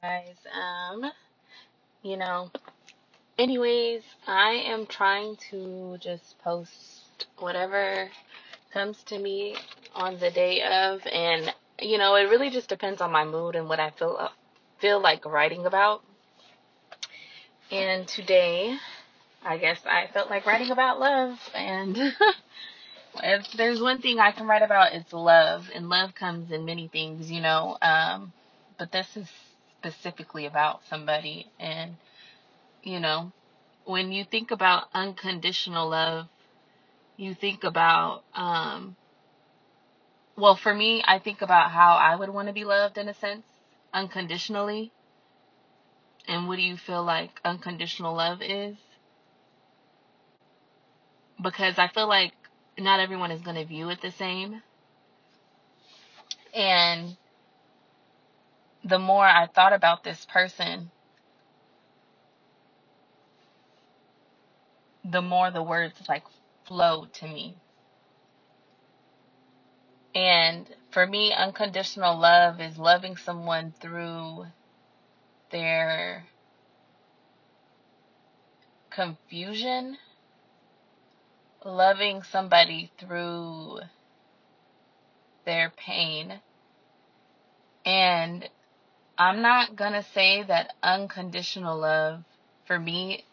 guys. Um, you know, anyways, I am trying to just post whatever comes to me on the day of, and you know, it really just depends on my mood and what I feel feel like writing about. And today, I guess I felt like writing about love, and if there's one thing I can write about, it's love, and love comes in many things, you know. Um, but this is specifically about somebody, and you know, when you think about unconditional love, you think about, um, well, for me, I think about how I would want to be loved in a sense, unconditionally. And what do you feel like unconditional love is? Because I feel like not everyone is going to view it the same. And the more I thought about this person, the more the words like flowed to me. And for me, unconditional love is loving someone through their confusion, loving somebody through their pain. And I'm not going to say that unconditional love for me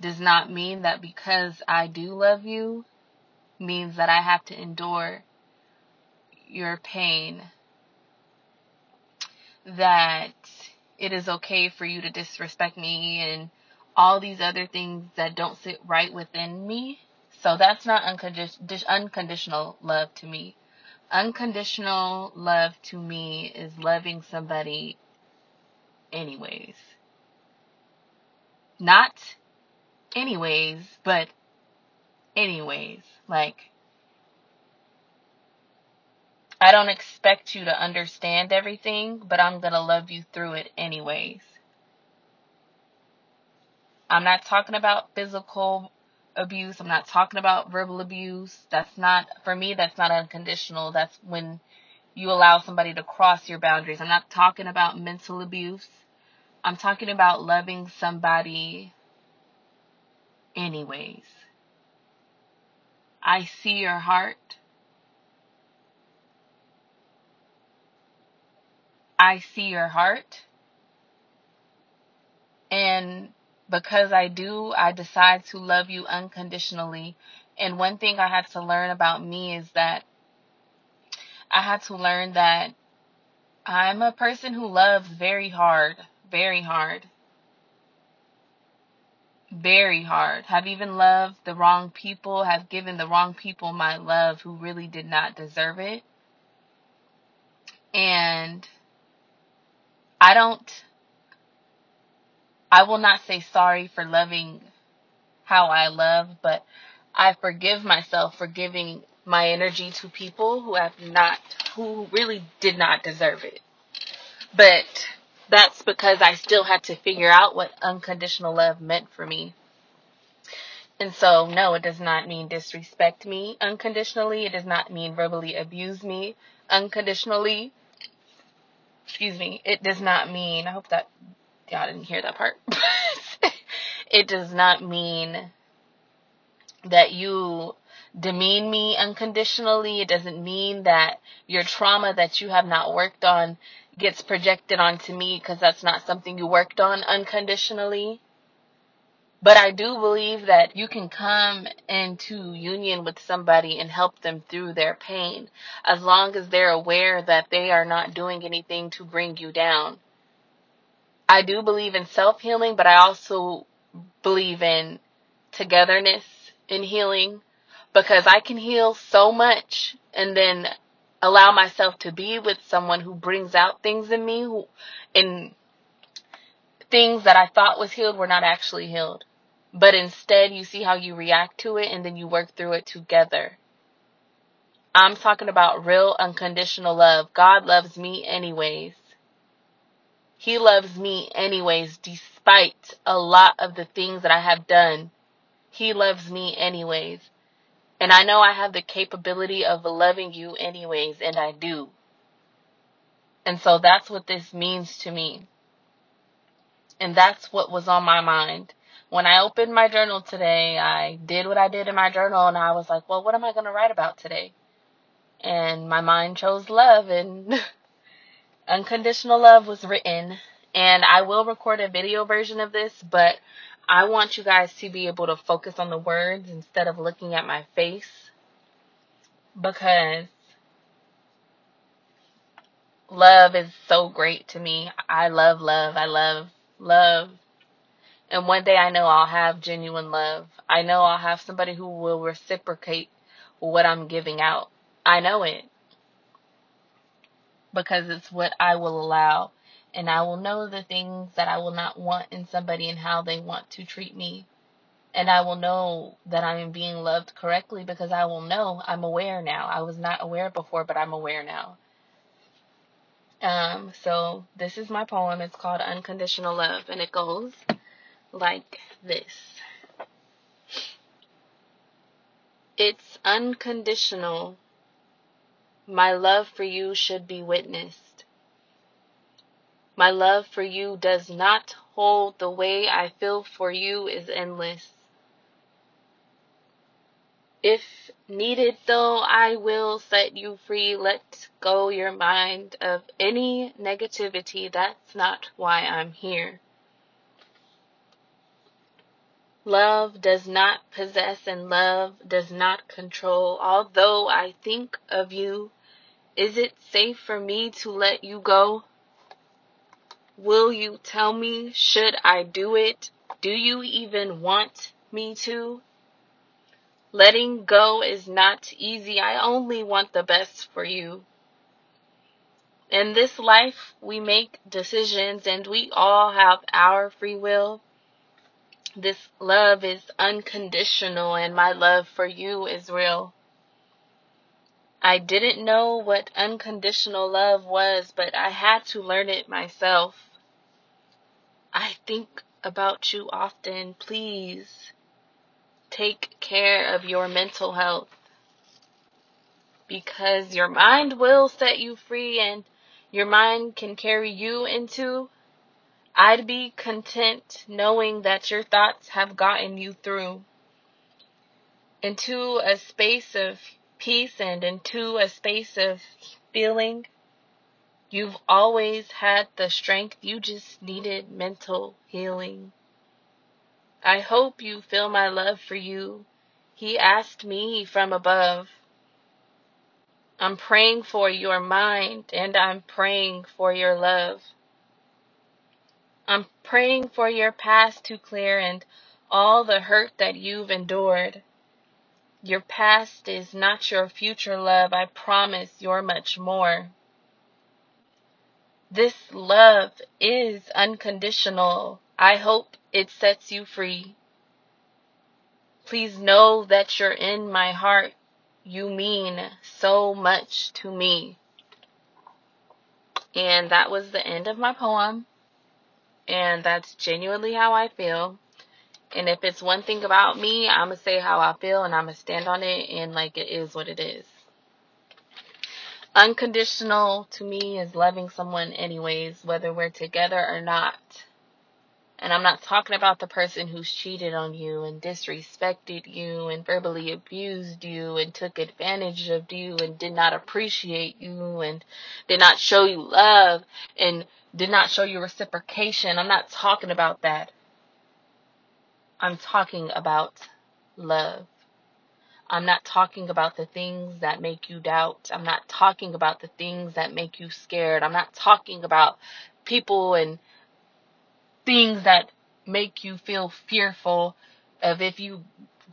does not mean that because I do love you means that I have to endure your pain. That it is okay for you to disrespect me and all these other things that don't sit right within me. So that's not uncondi- unconditional love to me. Unconditional love to me is loving somebody anyways. Not anyways, but anyways. Like, I don't expect you to understand everything, but I'm going to love you through it anyways. I'm not talking about physical abuse. I'm not talking about verbal abuse. That's not, for me, that's not unconditional. That's when you allow somebody to cross your boundaries. I'm not talking about mental abuse. I'm talking about loving somebody anyways. I see your heart. I see your heart. And because I do, I decide to love you unconditionally. And one thing I had to learn about me is that I had to learn that I'm a person who loves very hard, very hard very hard. Have even loved the wrong people, have given the wrong people my love who really did not deserve it. And I don't, I will not say sorry for loving how I love, but I forgive myself for giving my energy to people who have not, who really did not deserve it. But that's because I still had to figure out what unconditional love meant for me. And so, no, it does not mean disrespect me unconditionally. It does not mean verbally abuse me unconditionally. Excuse me. It does not mean, I hope that y'all didn't hear that part. it does not mean that you demean me unconditionally. It doesn't mean that your trauma that you have not worked on gets projected onto me because that's not something you worked on unconditionally. But I do believe that you can come into union with somebody and help them through their pain as long as they're aware that they are not doing anything to bring you down. I do believe in self healing, but I also believe in togetherness in healing because I can heal so much and then allow myself to be with someone who brings out things in me who and things that I thought was healed were not actually healed. But instead you see how you react to it and then you work through it together. I'm talking about real unconditional love. God loves me anyways. He loves me anyways despite a lot of the things that I have done. He loves me anyways. And I know I have the capability of loving you anyways, and I do. And so that's what this means to me. And that's what was on my mind. When I opened my journal today, I did what I did in my journal and I was like, well, what am I going to write about today? And my mind chose love and unconditional love was written. And I will record a video version of this, but I want you guys to be able to focus on the words instead of looking at my face because love is so great to me. I love love. I love love. And one day I know I'll have genuine love. I know I'll have somebody who will reciprocate what I'm giving out. I know it. Because it's what I will allow. And I will know the things that I will not want in somebody and how they want to treat me. And I will know that I am being loved correctly because I will know I'm aware now. I was not aware before, but I'm aware now. Um, so this is my poem. It's called Unconditional Love, and it goes like this. It's unconditional. My love for you should be witnessed. My love for you does not hold the way I feel for you is endless. If needed, though, I will set you free. Let go your mind of any negativity. That's not why I'm here. Love does not possess and love does not control. Although I think of you, is it safe for me to let you go? Will you tell me, should I do it? Do you even want me to? Letting go is not easy. I only want the best for you. In this life, we make decisions and we all have our free will. This love is unconditional and my love for you is real. I didn't know what unconditional love was, but I had to learn it myself. I think about you often. Please take care of your mental health because your mind will set you free and your mind can carry you into. I'd be content knowing that your thoughts have gotten you through into a space of peace and into a space of feeling. You've always had the strength, you just needed mental healing. I hope you feel my love for you. He asked me from above. I'm praying for your mind and I'm praying for your love. I'm praying for your past to clear and all the hurt that you've endured. Your past is not your future love. I promise you're much more. This love is unconditional. I hope it sets you free. Please know that you're in my heart. You mean so much to me. And that was the end of my poem. And that's genuinely how I feel. And if it's one thing about me, I'm going to say how I feel and I'm going to stand on it and like it is what it is. Unconditional to me is loving someone anyways, whether we're together or not. And I'm not talking about the person who's cheated on you and disrespected you and verbally abused you and took advantage of you and did not appreciate you and did not show you love and did not show you reciprocation. I'm not talking about that. I'm talking about love. I'm not talking about the things that make you doubt. I'm not talking about the things that make you scared. I'm not talking about people and things that make you feel fearful of if you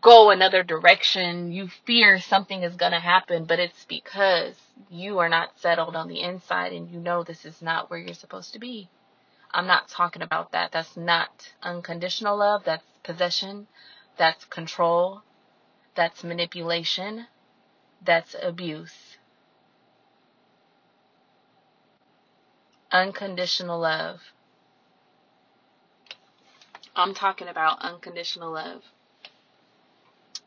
go another direction, you fear something is going to happen, but it's because you are not settled on the inside and you know this is not where you're supposed to be. I'm not talking about that. That's not unconditional love. That's possession. That's control. That's manipulation. That's abuse. Unconditional love I'm talking about unconditional love.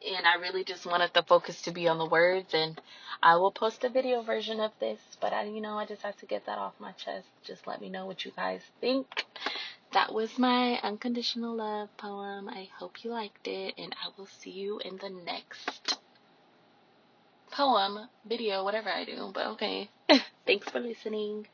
And I really just wanted the focus to be on the words and I will post a video version of this, but I you know, I just have to get that off my chest. Just let me know what you guys think. That was my unconditional love poem. I hope you liked it and I will see you in the next poem, video, whatever I do. But okay. Thanks for listening.